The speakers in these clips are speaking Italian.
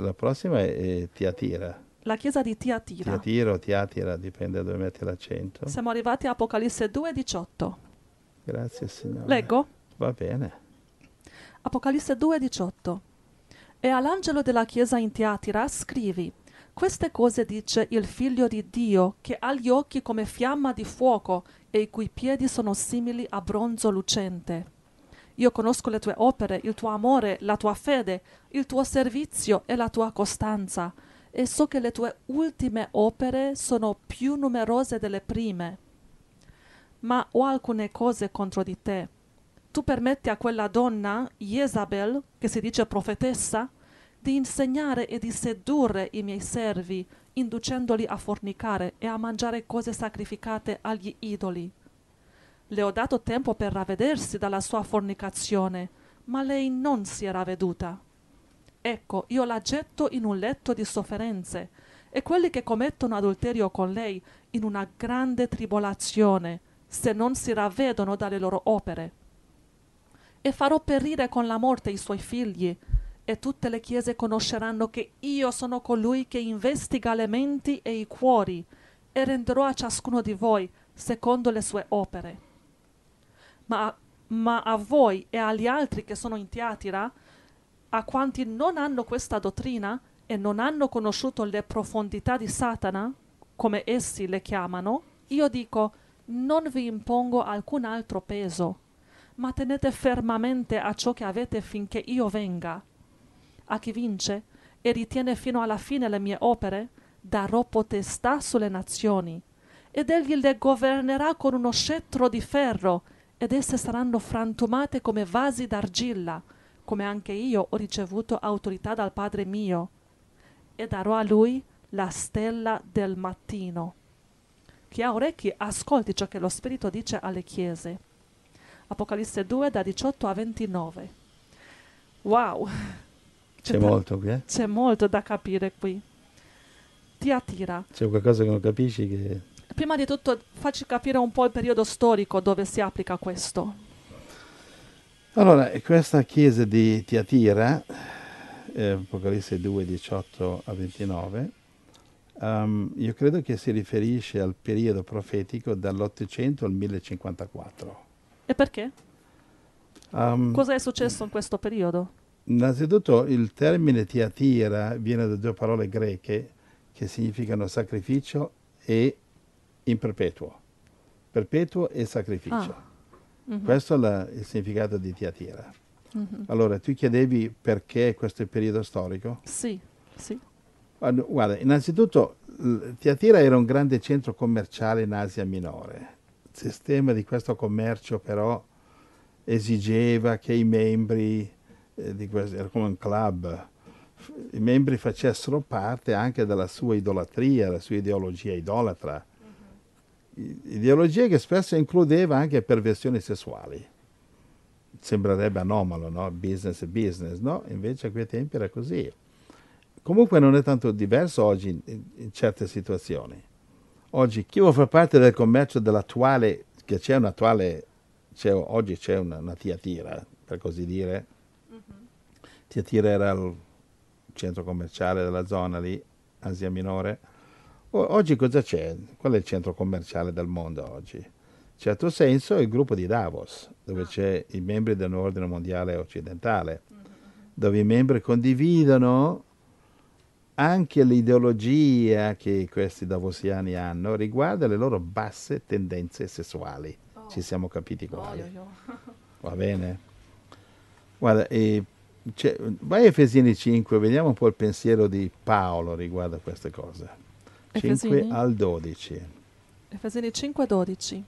La prossima è, è Tiatira. la chiesa di Tiatira. Tiatira o Tiatira, dipende da dove metti l'accento. Siamo arrivati a Apocalisse 2:18. Grazie Signore. Leggo? Va bene. Apocalisse 2:18. E all'angelo della chiesa in Tiatira scrivi: Queste cose dice il figlio di Dio, che ha gli occhi come fiamma di fuoco e i cui piedi sono simili a bronzo lucente. Io conosco le tue opere, il tuo amore, la tua fede, il tuo servizio e la tua costanza, e so che le tue ultime opere sono più numerose delle prime. Ma ho alcune cose contro di te tu permetti a quella donna, Jezabel, che si dice profetessa, di insegnare e di sedurre i miei servi, inducendoli a fornicare e a mangiare cose sacrificate agli idoli. Le ho dato tempo per ravvedersi dalla sua fornicazione, ma lei non si era veduta. Ecco, io la getto in un letto di sofferenze, e quelli che commettono adulterio con lei in una grande tribolazione, se non si ravvedono dalle loro opere e farò perire con la morte i suoi figli, e tutte le chiese conosceranno che io sono colui che investiga le menti e i cuori, e renderò a ciascuno di voi secondo le sue opere. Ma, ma a voi e agli altri che sono in Tiatira, a quanti non hanno questa dottrina e non hanno conosciuto le profondità di Satana, come essi le chiamano, io dico, non vi impongo alcun altro peso ma tenete fermamente a ciò che avete finché io venga. A chi vince e ritiene fino alla fine le mie opere, darò potestà sulle nazioni, ed egli le governerà con uno scettro di ferro, ed esse saranno frantumate come vasi d'argilla, come anche io ho ricevuto autorità dal Padre mio, e darò a lui la stella del mattino. Chi ha orecchi ascolti ciò che lo Spirito dice alle chiese. Apocalisse 2 da 18 a 29. Wow! C'è molto qui, eh? C'è molto da capire qui. Ti attira. C'è qualcosa che non capisci che... Prima di tutto facci capire un po' il periodo storico dove si applica questo. Allora, questa chiesa di Tiatira, eh, Apocalisse 2, 18 a 29, um, io credo che si riferisce al periodo profetico dall'800 al 1054. E perché? Um, Cosa è successo in questo periodo? Innanzitutto il termine Tiatira viene da due parole greche che significano sacrificio e in perpetuo. Perpetuo e sacrificio. Ah. Mhm. Questo è la- il significato di Tiatira. Mhm. Allora, tu chiedevi perché questo è il periodo storico? Sì, sì. Guarda, innanzitutto Tiatira era un grande centro commerciale in Asia Minore. Il sistema di questo commercio però esigeva che i membri, eh, di questo, era come un club, i membri facessero parte anche della sua idolatria, della sua ideologia idolatra. Ideologia che spesso includeva anche perversioni sessuali. Sembrerebbe anomalo, no? Business è business, no? Invece a quei tempi era così. Comunque non è tanto diverso oggi in, in- certe situazioni. Oggi chi vuole far parte del commercio dell'attuale, che c'è un'attuale, oggi c'è una, una Tiatira, per così dire. Tiatira era il centro commerciale della zona lì, Asia Minore. Oggi cosa c'è? Qual è il centro commerciale del mondo oggi? In certo senso è il gruppo di Davos, dove c'è i membri del nuovo ordine mondiale occidentale, dove i membri condividono anche l'ideologia che questi davosiani hanno riguardo le loro basse tendenze sessuali. Ci siamo capiti quali. Va bene? Guarda, e c'è- vai a Efesini 5, vediamo un po' il pensiero di Paolo riguardo a queste cose. 5 Efesini? al 12. Efesini 5:12.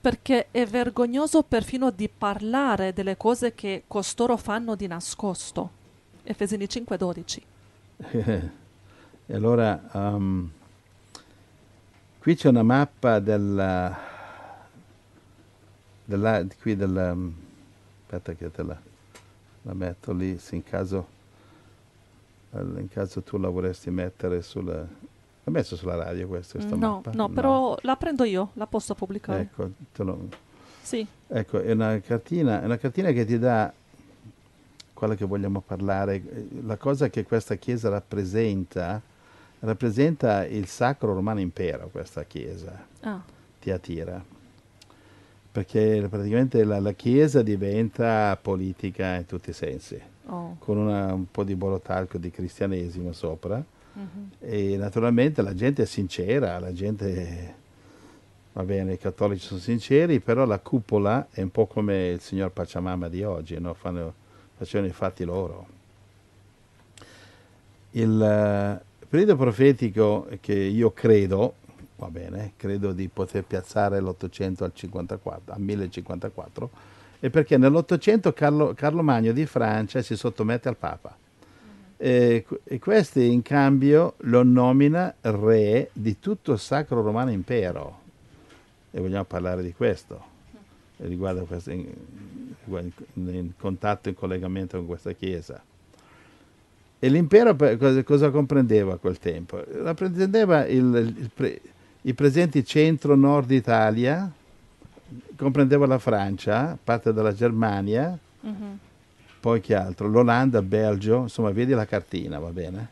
Perché è vergognoso perfino di parlare delle cose che costoro fanno di nascosto. Efesini 5:12. e allora um, qui c'è una mappa della, della qui della um, aspetta che te la, la metto lì se in caso eh, in caso tu la vorresti mettere sulla l'ho messo sulla radio questo questa No, mappa? no, però la prendo io, la posso pubblicare. ecco, te lo- Sì. ecco è una cartina è una cartina che ti dà quello che vogliamo parlare. La cosa che questa chiesa rappresenta, rappresenta il Sacro Romano Impero, questa chiesa, Ah, Tiatira. Perché praticamente la, la chiesa diventa politica in tutti i sensi, oh. con una- un po' di bolotalco di cristianesimo sopra. Mhm. E naturalmente la gente è sincera, la gente, va bene, i cattolici sono sinceri, però la cupola è un po' come il signor Pachamama di oggi, no? Fanno- facevano i fatti loro. Il eh, periodo profetico che io credo, va bene, credo di poter piazzare l'800 al 54, al 1054, è perché nell'Ottocento Carlo, Carlo Magno di Francia si sottomette al Papa. E, e questi in cambio lo nomina re di tutto il Sacro Romano Impero. E vogliamo parlare di questo, riguardo questo in, in- contatto, in collegamento con questa chiesa. E l'impero per- cosa, cosa comprendeva a quel tempo? Rappresentava il, il pre- i presenti centro-nord Italia, comprendeva la Francia, parte della Germania, Mhm. Poi che altro? L'Olanda, Belgio, insomma, vedi la cartina, va bene?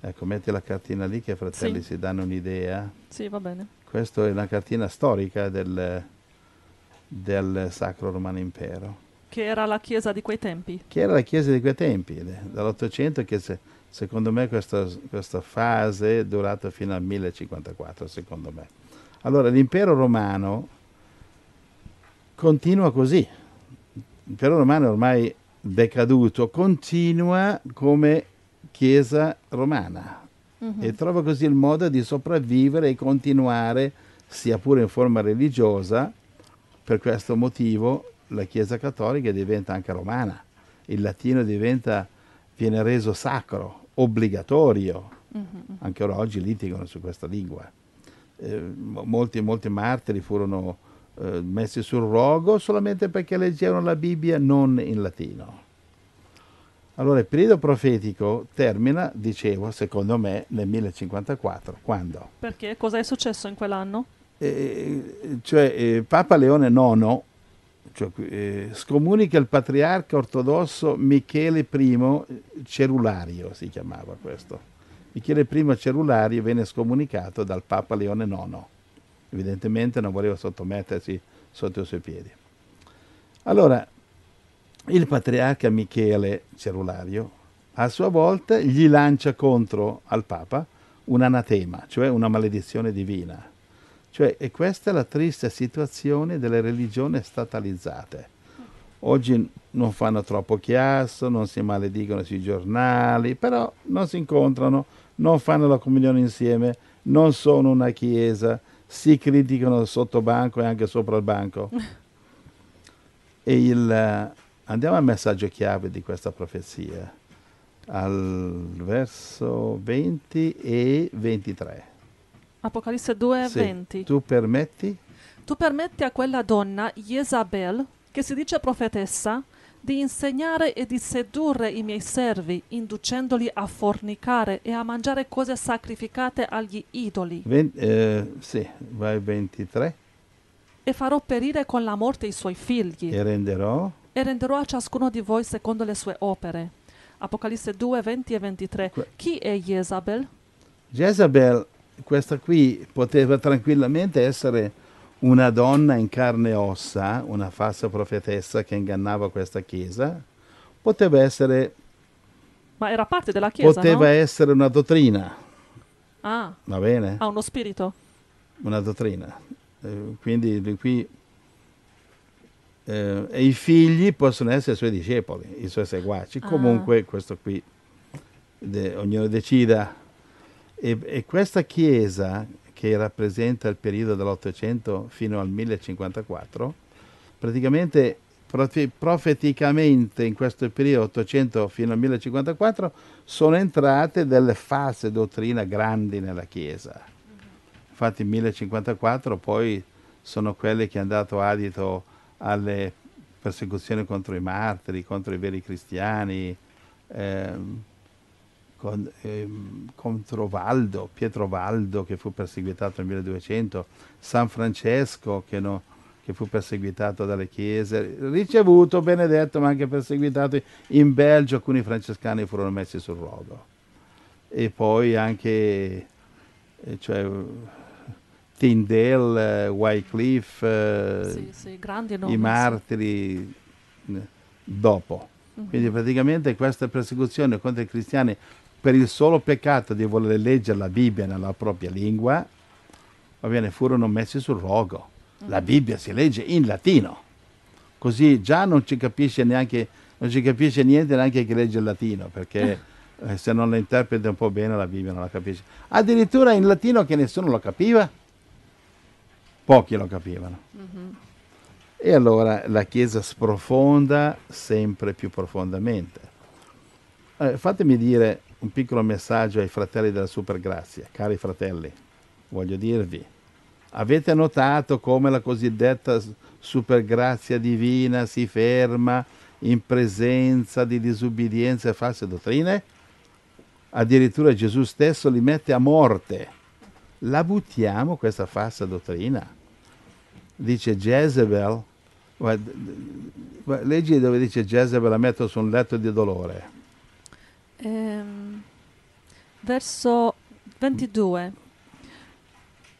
Ecco, metti la cartina lì che i fratelli Sì. si danno un'idea. Sì, va bene. Questa è una cartina storica del, del Sacro Romano Impero, Che era la chiesa di quei tempi. che era la chiesa di quei tempi, eh, dall'Ottocento, che se- secondo me questa, questa fase è durata fino al 1054, secondo me. Allora, l'impero romano continua così. L'impero romano ormai decaduto, continua come chiesa romana Mhm. e trova così il modo di sopravvivere e continuare, sia pure in forma religiosa. Per questo motivo la Chiesa cattolica diventa anche romana, il latino diventa, viene reso sacro, obbligatorio. Mhm. Anche ora oggi litigano su questa lingua. Eh, mo- molti, molti martiri furono eh, messi sul rogo solamente perché leggevano la Bibbia non in latino. Allora il periodo profetico termina, dicevo, secondo me, nel 1054. Quando? Perché cosa è successo in quell'anno? Eh, cioè eh, Papa Leone IX cioè, eh, scomunica il patriarca ortodosso Michele I Cerulario, si chiamava questo. Michele I Cerulario venne scomunicato dal Papa Leone IX. Evidentemente non voleva sottomettersi sotto i suoi piedi. Allora, il patriarca Michele Cerulario a sua volta gli lancia contro al Papa un anatema, cioè una maledizione divina. Cioè, e questa è la triste situazione delle religioni statalizzate. Oggi non fanno troppo chiasso, non si maledicono sui giornali, però non si incontrano, non fanno la comunione insieme, non sono una chiesa, si criticano sotto banco e anche sopra il banco. e il, eh, andiamo al messaggio chiave di questa profezia, al verso 20 e 23. Apocalisse 2, Sì, 20. Tu permetti? Tu permetti a quella donna, Jezabel, che si dice profetessa, di insegnare e di sedurre i miei servi, inducendoli a fornicare e a mangiare cose sacrificate agli idoli, Ven- eh, sì, vai 23. e farò perire con la morte i suoi figli, E renderò e renderò a ciascuno di voi secondo le sue opere. Apocalisse 2, 20 e 23. Que- Chi è Jezabel? Jezabel, questa qui poteva tranquillamente essere una donna in carne e ossa, una falsa profetessa che ingannava questa chiesa, poteva essere, Ma era parte della chiesa, poteva no? essere una dottrina, Ah, va bene? ha uno spirito. Una dottrina. Eh, quindi di qui eh, e i figli possono essere i suoi discepoli, i suoi seguaci. Ah. Comunque questo qui de- ognuno decida. E, e questa chiesa che rappresenta il periodo dall'Ottocento fino al 1054, praticamente profe- profeticamente in questo periodo 800 fino al 1054 sono entrate delle false dottrine grandi nella Chiesa. Infatti 1054 poi sono quelle che hanno dato adito alle persecuzioni contro i martiri, contro i veri cristiani, ehm, con- ehm, contro Valdo, Pietro Valdo che fu perseguitato nel 1200, San Francesco che, no- che fu perseguitato dalle chiese, ricevuto, benedetto, ma anche perseguitato. In Belgio alcuni francescani furono messi sul rogo. E poi anche eh, cioè, Tyndale, Wycliffe, Sì, sì, grandi i sì. martiri eh, dopo. Mhm. Quindi praticamente questa persecuzione contro i cristiani per il solo peccato di voler leggere la Bibbia nella propria lingua, va bene, furono messi sul rogo. La Bibbia si legge in latino, così già non ci capisce neanche, non ci capisce niente neanche chi legge il latino, perché eh, se non la interpreta un po' bene la Bibbia non la capisce. Addirittura in latino che nessuno lo capiva, pochi lo capivano. Mhm. E allora la Chiesa sprofonda sempre più profondamente. Eh, fatemi dire un piccolo messaggio ai fratelli della Supergrazia, cari fratelli, voglio dirvi, avete notato come la cosiddetta supergrazia divina si ferma in presenza di disubbidienze e false dottrine? Addirittura Gesù stesso li mette a morte. La buttiamo questa falsa dottrina? dice Jezebel, leggi dove dice Jezebel la metto su un letto di dolore. Ehm, verso 22.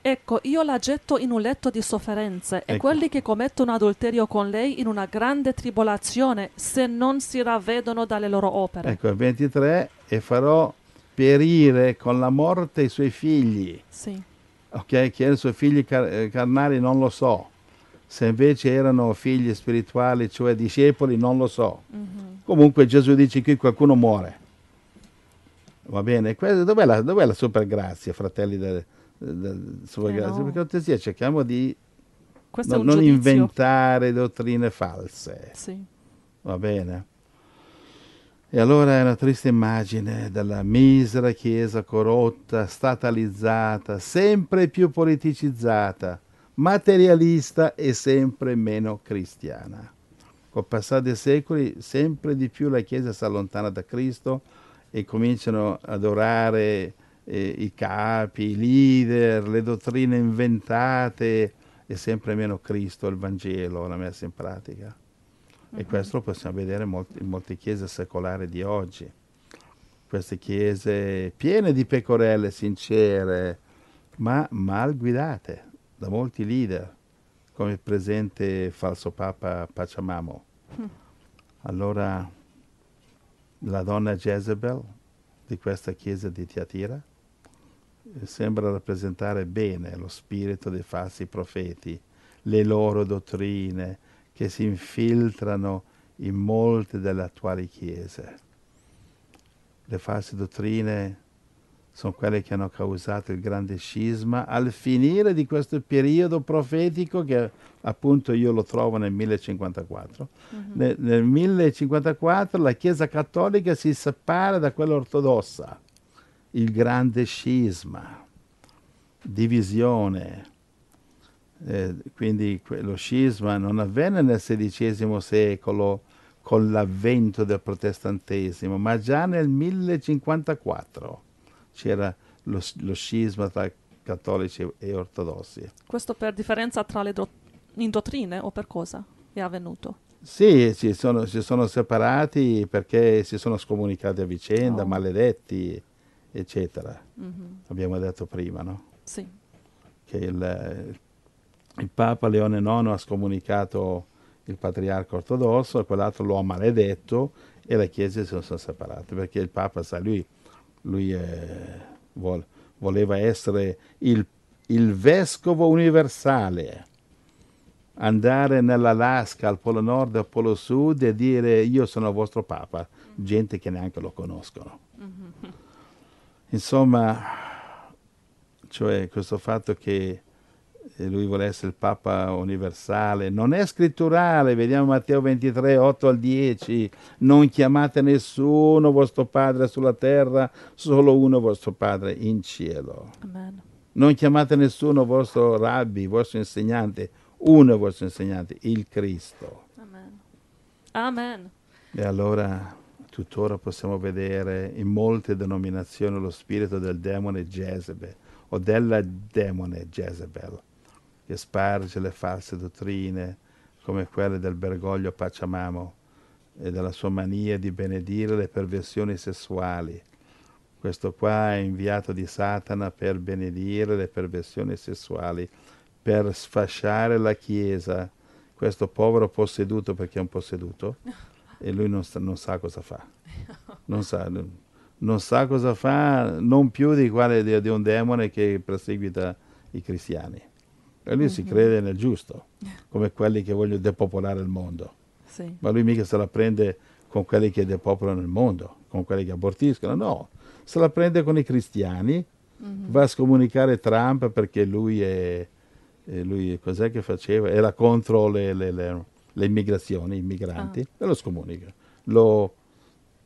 Ecco, io la getto in un letto di sofferenze e Ecco. quelli che commettono adulterio con lei in una grande tribolazione se non si ravvedono dalle loro opere. Ecco, il 23, e farò perire con la morte i suoi figli. Sì. Ok, che erano i suoi figli car- eh, carnali non lo so. Se invece erano figli spirituali, cioè discepoli, non lo so. Mhm. Comunque Gesù dice che qualcuno muore. Va bene? Que- Dov'è la, dov'è la supergrazia, fratelli del, del supergrazia? no. Per cortesia, cerchiamo di no- non giudizio. inventare dottrine false. Sì. Va bene? E allora è una triste immagine della misera Chiesa corrotta, statalizzata, sempre più politicizzata, materialista e sempre meno cristiana. Col passare dei secoli sempre di più la Chiesa si allontana da Cristo e cominciano ad adorare eh, i capi, i leader, le dottrine inventate e sempre meno Cristo, il Vangelo, la messa in pratica. E questo lo possiamo vedere in molte chiese secolari di oggi. Queste chiese piene di pecorelle sincere, ma mal guidate da molti leader, come il presente falso papa Pachamamo. Allora, la donna Jezebel di questa chiesa di Tiatira eh, sembra rappresentare bene lo spirito dei falsi profeti, le loro dottrine che si infiltrano in molte delle attuali chiese. Le false dottrine sono quelle che hanno causato il grande scisma al finire di questo periodo profetico che appunto io lo trovo nel 1054. Mhm. Nel, nel 1054 la Chiesa cattolica si separa da quella ortodossa, il grande scisma, divisione. Eh, quindi lo scisma non avvenne nel XVI secolo con l'avvento del protestantesimo, ma già nel 1054 c'era lo, lo scisma tra cattolici e ortodossi. Questo per differenza tra le do- in dottrine o per cosa è avvenuto? Sì, si sono, si sono separati perché si sono scomunicati a vicenda, Oh. maledetti, eccetera. Mhm. Abbiamo detto prima, no? Sì. Che il, il Papa Leone IX ha scomunicato il patriarca ortodosso e quell'altro lo ha maledetto e le chiese si sono separate perché il Papa, sa, lui, lui eh, vol- voleva essere il, il vescovo universale, andare nell'Alaska, al Polo Nord e al Polo Sud e dire io sono il vostro Papa, gente che neanche lo conoscono. Mhm. Insomma, cioè questo fatto che lui vuole essere il Papa universale, non è scritturale, vediamo Matteo 23, 8 al 10, non chiamate nessuno vostro Padre sulla terra, solo uno vostro Padre in cielo. Amen. Non chiamate nessuno vostro rabbi, vostro insegnante, uno vostro insegnante, il Cristo. Amen. Amen. E allora tuttora possiamo vedere in molte denominazioni lo spirito del demone Jezebel o della demone Jezebel che sparge le false dottrine, come quelle del Bergoglio Pacciamamo e della sua mania di benedire le perversioni sessuali. Questo qua è inviato di Satana per benedire le perversioni sessuali, per sfasciare la Chiesa. Questo povero posseduto, perché è un posseduto, e lui non, sa, non sa cosa fa. Non sa, non sa, cosa fa, non più di, quale, di, di un demone che perseguita i cristiani. E lui mm-hmm. si crede nel giusto, come quelli che vogliono depopolare il mondo. Sì. Ma lui mica se la prende con quelli che depopolano il mondo, con quelli che abortiscono, no. Se la prende con i cristiani, mm-hmm. va a scomunicare Trump perché lui è, lui cos'è che faceva? Era contro le, le, le, le immigrazioni, i migranti, ah. e lo scomunica. Lo,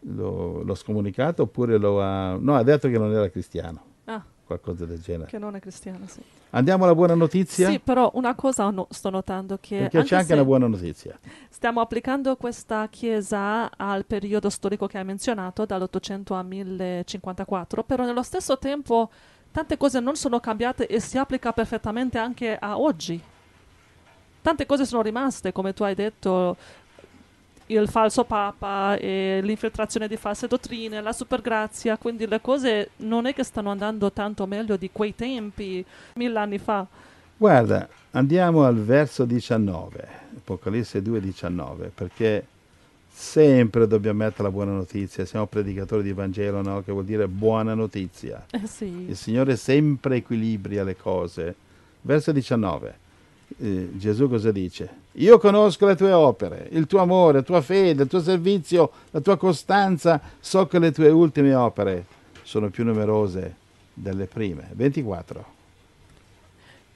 lo, l'ho scomunicato oppure lo ha... No, ha detto che non era cristiano. Qualcosa del genere. Che non è cristiano, sì. Andiamo alla buona notizia? Sì, però una cosa no, sto notando che... Perché anche c'è anche una buona notizia. Stiamo applicando questa chiesa al periodo storico che hai menzionato, dall'800 al 1054, però nello stesso tempo tante cose non sono cambiate e si applica perfettamente anche a oggi. Tante cose sono rimaste, come tu hai detto, il falso papa e l'infiltrazione di false dottrine, la supergrazia, quindi le cose non è che stanno andando tanto meglio di quei tempi, mille anni fa. Guarda, andiamo al verso 19, Apocalisse 2, 19, perché sempre dobbiamo mettere la buona notizia, siamo predicatori di Vangelo, no? che vuol dire buona notizia. Eh sì. Il Signore sempre equilibria le cose. Verso 19 eh, Gesù cosa dice? Io conosco le tue opere, il tuo amore, la tua fede, il tuo servizio, la tua costanza, so che le tue ultime opere sono più numerose delle prime. 24.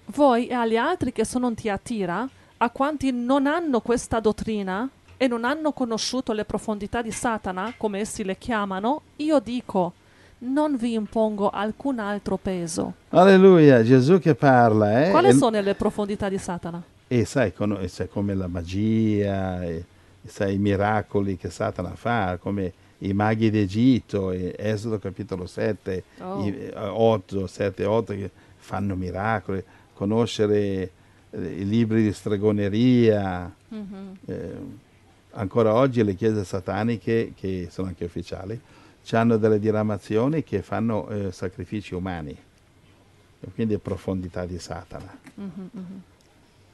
Voi e agli altri che sono in Tiatira, a quanti non hanno questa dottrina e non hanno conosciuto le profondità di Satana, come essi le chiamano, io dico, non vi impongo alcun altro peso. Alleluia, Gesù che parla. Eh? Quali e, sono le profondità di Satana? E sai, con, sai come la magia, e, sai i miracoli che Satana fa, come i maghi d'Egitto, Esodo capitolo 7, oh. i, 8, 7, 8 che fanno miracoli, conoscere eh, i libri di stregoneria. Mm-hmm. Eh, ancora oggi le chiese sataniche, che sono anche ufficiali, hanno delle diramazioni che fanno eh, sacrifici umani, quindi profondità di Satana. Mm-hmm, mm-hmm.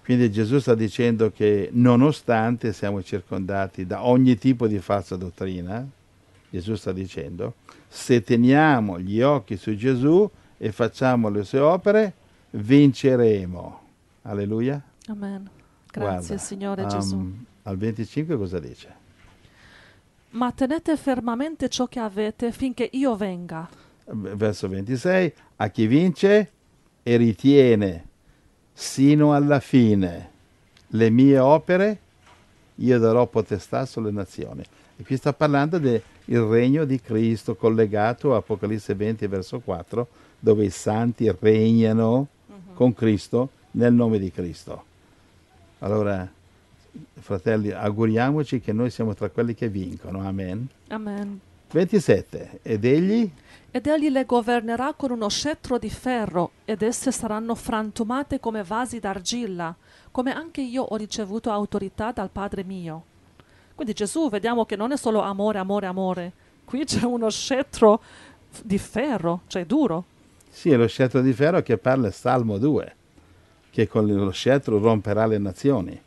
Quindi Gesù sta dicendo che nonostante siamo circondati da ogni tipo di falsa dottrina, Gesù sta dicendo, se teniamo gli occhi su Gesù e facciamo le sue opere, vinceremo. Alleluia. Amen. Grazie Guarda, Signore um, Gesù. Al 25 cosa dice? Ma tenete fermamente ciò che avete finché io venga. Verso 26, a chi vince e ritiene sino alla fine le mie opere, io darò potestà sulle nazioni. E qui sta parlando del regno di Cristo collegato a Apocalisse 20, verso 4, dove i santi regnano uh-huh. con Cristo nel nome di Cristo. Allora, fratelli, auguriamoci che noi siamo tra quelli che vincono. Amen. Amen. 27. Ed egli? Ed egli le governerà con uno scettro di ferro, ed esse saranno frantumate come vasi d'argilla, come anche io ho ricevuto autorità dal Padre mio. Quindi Gesù vediamo che non è solo amore, amore, amore. Qui c'è uno scettro di ferro, cioè duro. Sì, è lo scettro di ferro che parla Salmo 2, che con lo scettro romperà le nazioni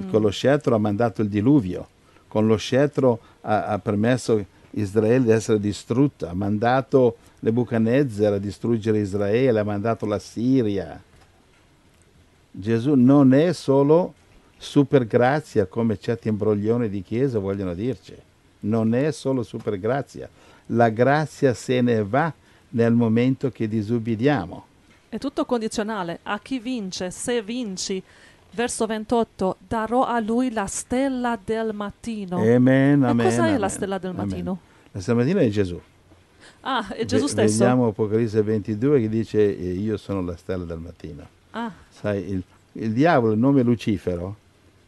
mm. con lo scettro ha mandato il diluvio, con lo scettro ha, ha permesso Israele di essere distrutta, ha mandato Nebuchadnezzar a distruggere Israele, ha mandato la Siria. Gesù non è solo super grazia come certi imbroglioni di chiesa vogliono dirci, non è solo super grazia, la grazia se ne va nel momento che disubbidiamo. È tutto condizionale, a chi vince, se vinci, verso 28, darò a lui la stella del mattino. Amen, amen. E cosa amen, è la stella del mattino? La stella del mattino è Gesù. Ah, è Gesù stesso. Vediamo Apocalisse 22 che dice io sono la stella del mattino. Ah. Sai, il, il diavolo, il nome Lucifero,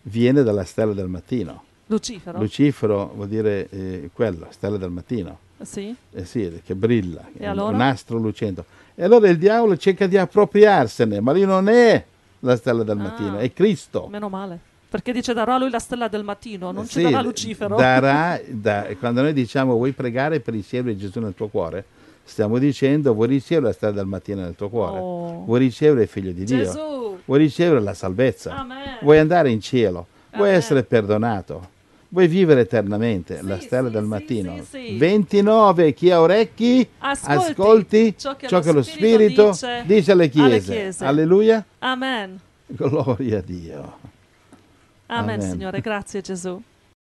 viene dalla stella del mattino. Lucifero? Lucifero vuol dire eh, quello, stella del mattino. Sì? Eh sì, che brilla, e allora? un astro lucente. E allora il diavolo cerca di appropriarsene, ma lui non è la stella del Ah. mattino, è Cristo. Meno male. Perché dice darò a lui la stella del mattino, non ci Sì, darà Lucifero. darà- da- quando noi diciamo vuoi pregare per ricevere Gesù nel tuo cuore, stiamo dicendo vuoi ricevere la stella del mattino nel tuo cuore, Oh. vuoi ricevere il figlio di Dio, Gesù. vuoi ricevere la salvezza, Amen. vuoi andare in cielo, vuoi Amen. essere perdonato, vuoi vivere eternamente, Sì, la stella sì, del mattino. sì, sì. 29, chi ha orecchi, Ascolti ascolti ciò che ciò lo che Spirito dice dice alle alle chiese. chiese. Alleluia, Amen. gloria a Dio. Amen, Amen. Signore. Grazie Gesù.